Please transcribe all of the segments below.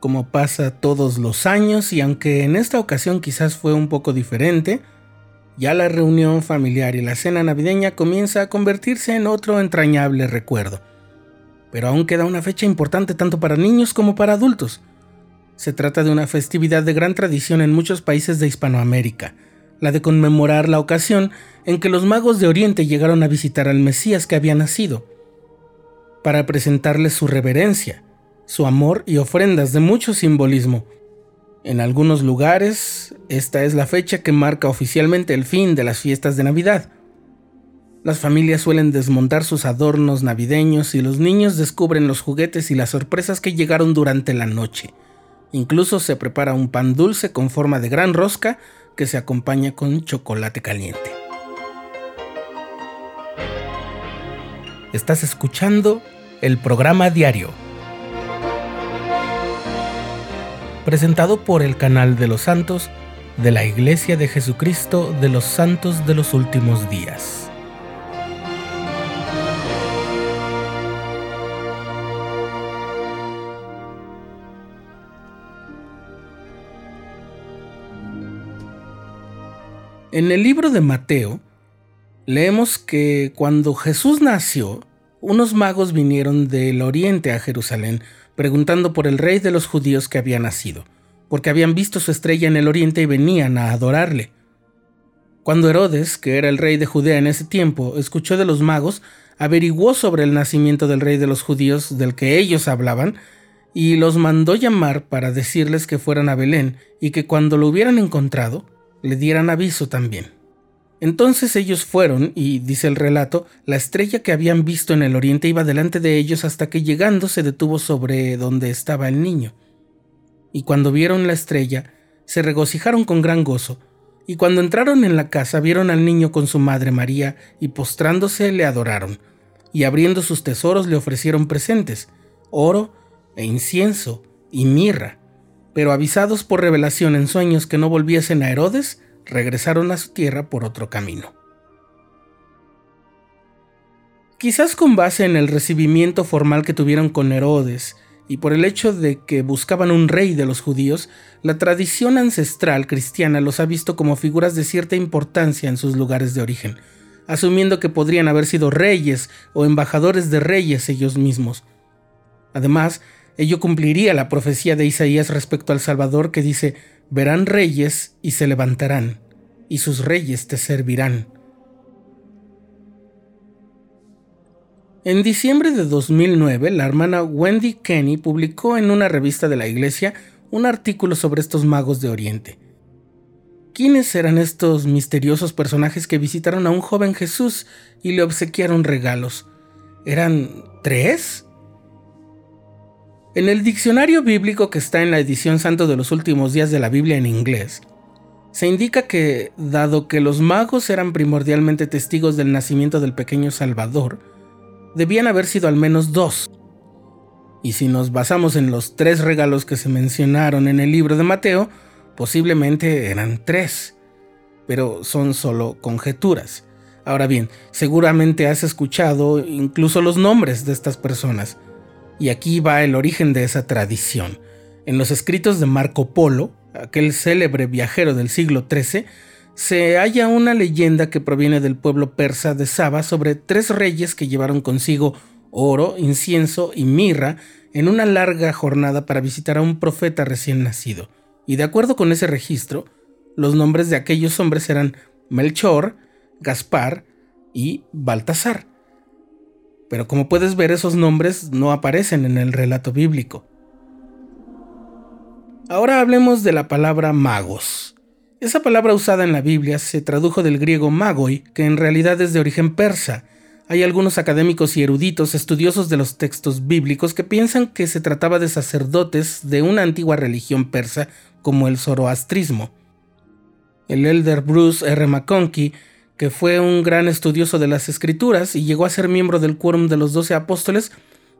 como pasa todos los años y aunque en esta ocasión quizás fue un poco diferente, ya la reunión familiar y la cena navideña comienza a convertirse en otro entrañable recuerdo. Pero aún queda una fecha importante tanto para niños como para adultos. Se trata de una festividad de gran tradición en muchos países de Hispanoamérica, la de conmemorar la ocasión en que los magos de Oriente llegaron a visitar al Mesías que había nacido, para presentarles su reverencia, su amor y ofrendas de mucho simbolismo. En algunos lugares, esta es la fecha que marca oficialmente el fin de las fiestas de Navidad. Las familias suelen desmontar sus adornos navideños y los niños descubren los juguetes y las sorpresas que llegaron durante la noche. Incluso se prepara un pan dulce con forma de gran rosca que se acompaña con chocolate caliente. Estás escuchando el programa diario presentado por el canal de los santos de la Iglesia de Jesucristo de los Santos de los Últimos Días. En el libro de Mateo, leemos que cuando Jesús nació, unos magos vinieron del oriente a Jerusalén preguntando por el rey de los judíos que había nacido, porque habían visto su estrella en el oriente y venían a adorarle. Cuando Herodes, que era el rey de Judea en ese tiempo, escuchó de los magos, averiguó sobre el nacimiento del rey de los judíos del que ellos hablaban, y los mandó llamar para decirles que fueran a Belén y que cuando lo hubieran encontrado, le dieran aviso también. Entonces ellos fueron, y dice el relato, la estrella que habían visto en el oriente iba delante de ellos hasta que llegando se detuvo sobre donde estaba el niño. Y cuando vieron la estrella, se regocijaron con gran gozo, y cuando entraron en la casa vieron al niño con su madre María, y postrándose le adoraron, y abriendo sus tesoros le ofrecieron presentes, oro e incienso y mirra. Pero avisados por revelación en sueños que no volviesen a Herodes, regresaron a su tierra por otro camino. Quizás con base en el recibimiento formal que tuvieron con Herodes y por el hecho de que buscaban un rey de los judíos, la tradición ancestral cristiana los ha visto como figuras de cierta importancia en sus lugares de origen, asumiendo que podrían haber sido reyes o embajadores de reyes ellos mismos. Además, ello cumpliría la profecía de Isaías respecto al Salvador que dice, verán reyes y se levantarán, y sus reyes te servirán. En diciembre de 2009, la hermana Wendy Kenny publicó en una revista de la iglesia un artículo sobre estos magos de Oriente. ¿Quiénes eran estos misteriosos personajes que visitaron a un joven Jesús y le obsequiaron regalos? ¿Eran tres? En el diccionario bíblico que está en la edición Santo de los Últimos Días de la Biblia en inglés, se indica que, dado que los magos eran primordialmente testigos del nacimiento del pequeño Salvador, debían haber sido al menos dos. Y si nos basamos en los tres regalos que se mencionaron en el libro de Mateo, posiblemente eran tres, pero son solo conjeturas. Ahora bien, seguramente has escuchado incluso los nombres de estas personas y aquí va el origen de esa tradición. En los escritos de Marco Polo, aquel célebre viajero del siglo XIII, se halla una leyenda que proviene del pueblo persa de Saba sobre tres reyes que llevaron consigo oro, incienso y mirra en una larga jornada para visitar a un profeta recién nacido. Y de acuerdo con ese registro, los nombres de aquellos hombres eran Melchor, Gaspar y Baltasar pero como puedes ver esos nombres no aparecen en el relato bíblico. Ahora hablemos de la palabra magos. Esa palabra usada en la Biblia se tradujo del griego magoi, que en realidad es de origen persa. Hay algunos académicos y eruditos estudiosos de los textos bíblicos que piensan que se trataba de sacerdotes de una antigua religión persa como el zoroastrismo. El elder Bruce R. McConkie que fue un gran estudioso de las escrituras y llegó a ser miembro del quórum de los doce apóstoles,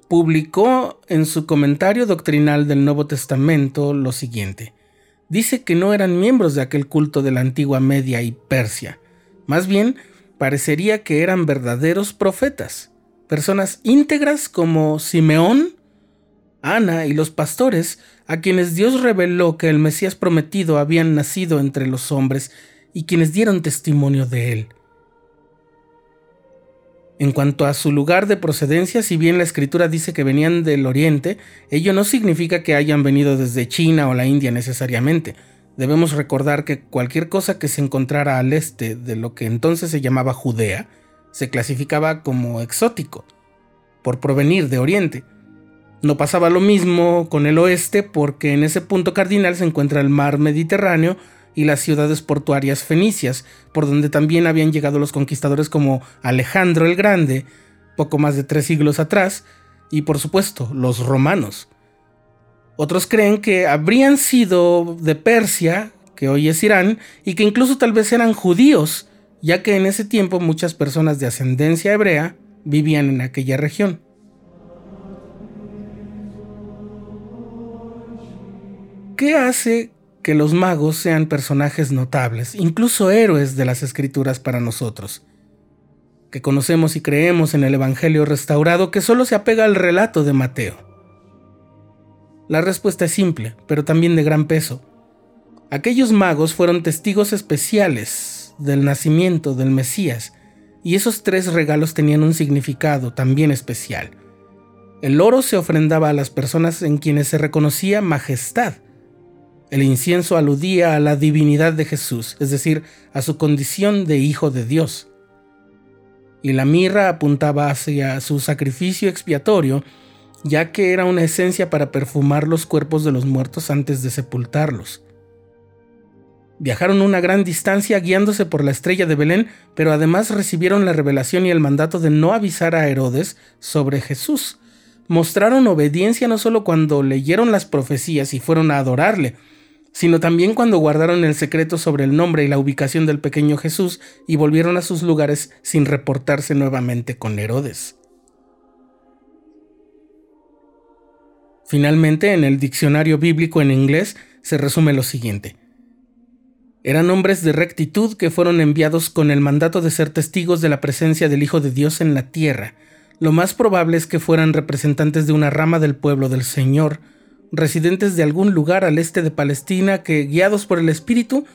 publicó en su comentario doctrinal del Nuevo Testamento lo siguiente. Dice que no eran miembros de aquel culto de la antigua Media y Persia. Más bien, parecería que eran verdaderos profetas, personas íntegras como Simeón, Ana y los pastores, a quienes Dios reveló que el Mesías prometido habían nacido entre los hombres y quienes dieron testimonio de él. En cuanto a su lugar de procedencia, si bien la escritura dice que venían del oriente, ello no significa que hayan venido desde China o la India necesariamente. Debemos recordar que cualquier cosa que se encontrara al este de lo que entonces se llamaba Judea se clasificaba como exótico, por provenir de oriente. No pasaba lo mismo con el oeste porque en ese punto cardinal se encuentra el mar Mediterráneo y las ciudades portuarias fenicias, por donde también habían llegado los conquistadores como Alejandro el Grande, poco más de tres siglos atrás, y por supuesto los romanos. Otros creen que habrían sido de Persia, que hoy es Irán, y que incluso tal vez eran judíos, ya que en ese tiempo muchas personas de ascendencia hebrea vivían en aquella región. ¿Qué hace que los magos sean personajes notables, incluso héroes de las escrituras para nosotros, que conocemos y creemos en el Evangelio restaurado que solo se apega al relato de Mateo. La respuesta es simple, pero también de gran peso. Aquellos magos fueron testigos especiales del nacimiento del Mesías, y esos tres regalos tenían un significado también especial. El oro se ofrendaba a las personas en quienes se reconocía majestad, el incienso aludía a la divinidad de Jesús, es decir, a su condición de Hijo de Dios. Y la mirra apuntaba hacia su sacrificio expiatorio, ya que era una esencia para perfumar los cuerpos de los muertos antes de sepultarlos. Viajaron una gran distancia guiándose por la estrella de Belén, pero además recibieron la revelación y el mandato de no avisar a Herodes sobre Jesús. Mostraron obediencia no solo cuando leyeron las profecías y fueron a adorarle, sino también cuando guardaron el secreto sobre el nombre y la ubicación del pequeño Jesús y volvieron a sus lugares sin reportarse nuevamente con Herodes. Finalmente, en el diccionario bíblico en inglés se resume lo siguiente. Eran hombres de rectitud que fueron enviados con el mandato de ser testigos de la presencia del Hijo de Dios en la tierra. Lo más probable es que fueran representantes de una rama del pueblo del Señor, residentes de algún lugar al este de Palestina que, guiados por el Espíritu,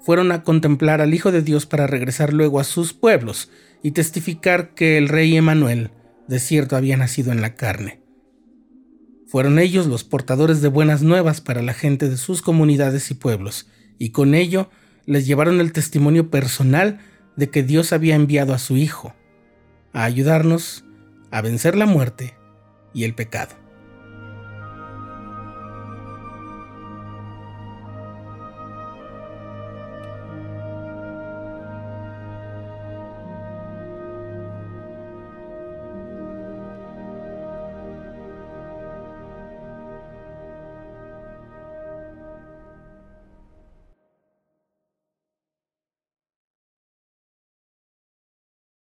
fueron a contemplar al Hijo de Dios para regresar luego a sus pueblos y testificar que el rey Emanuel de cierto había nacido en la carne. Fueron ellos los portadores de buenas nuevas para la gente de sus comunidades y pueblos, y con ello les llevaron el testimonio personal de que Dios había enviado a su Hijo, a ayudarnos a vencer la muerte y el pecado.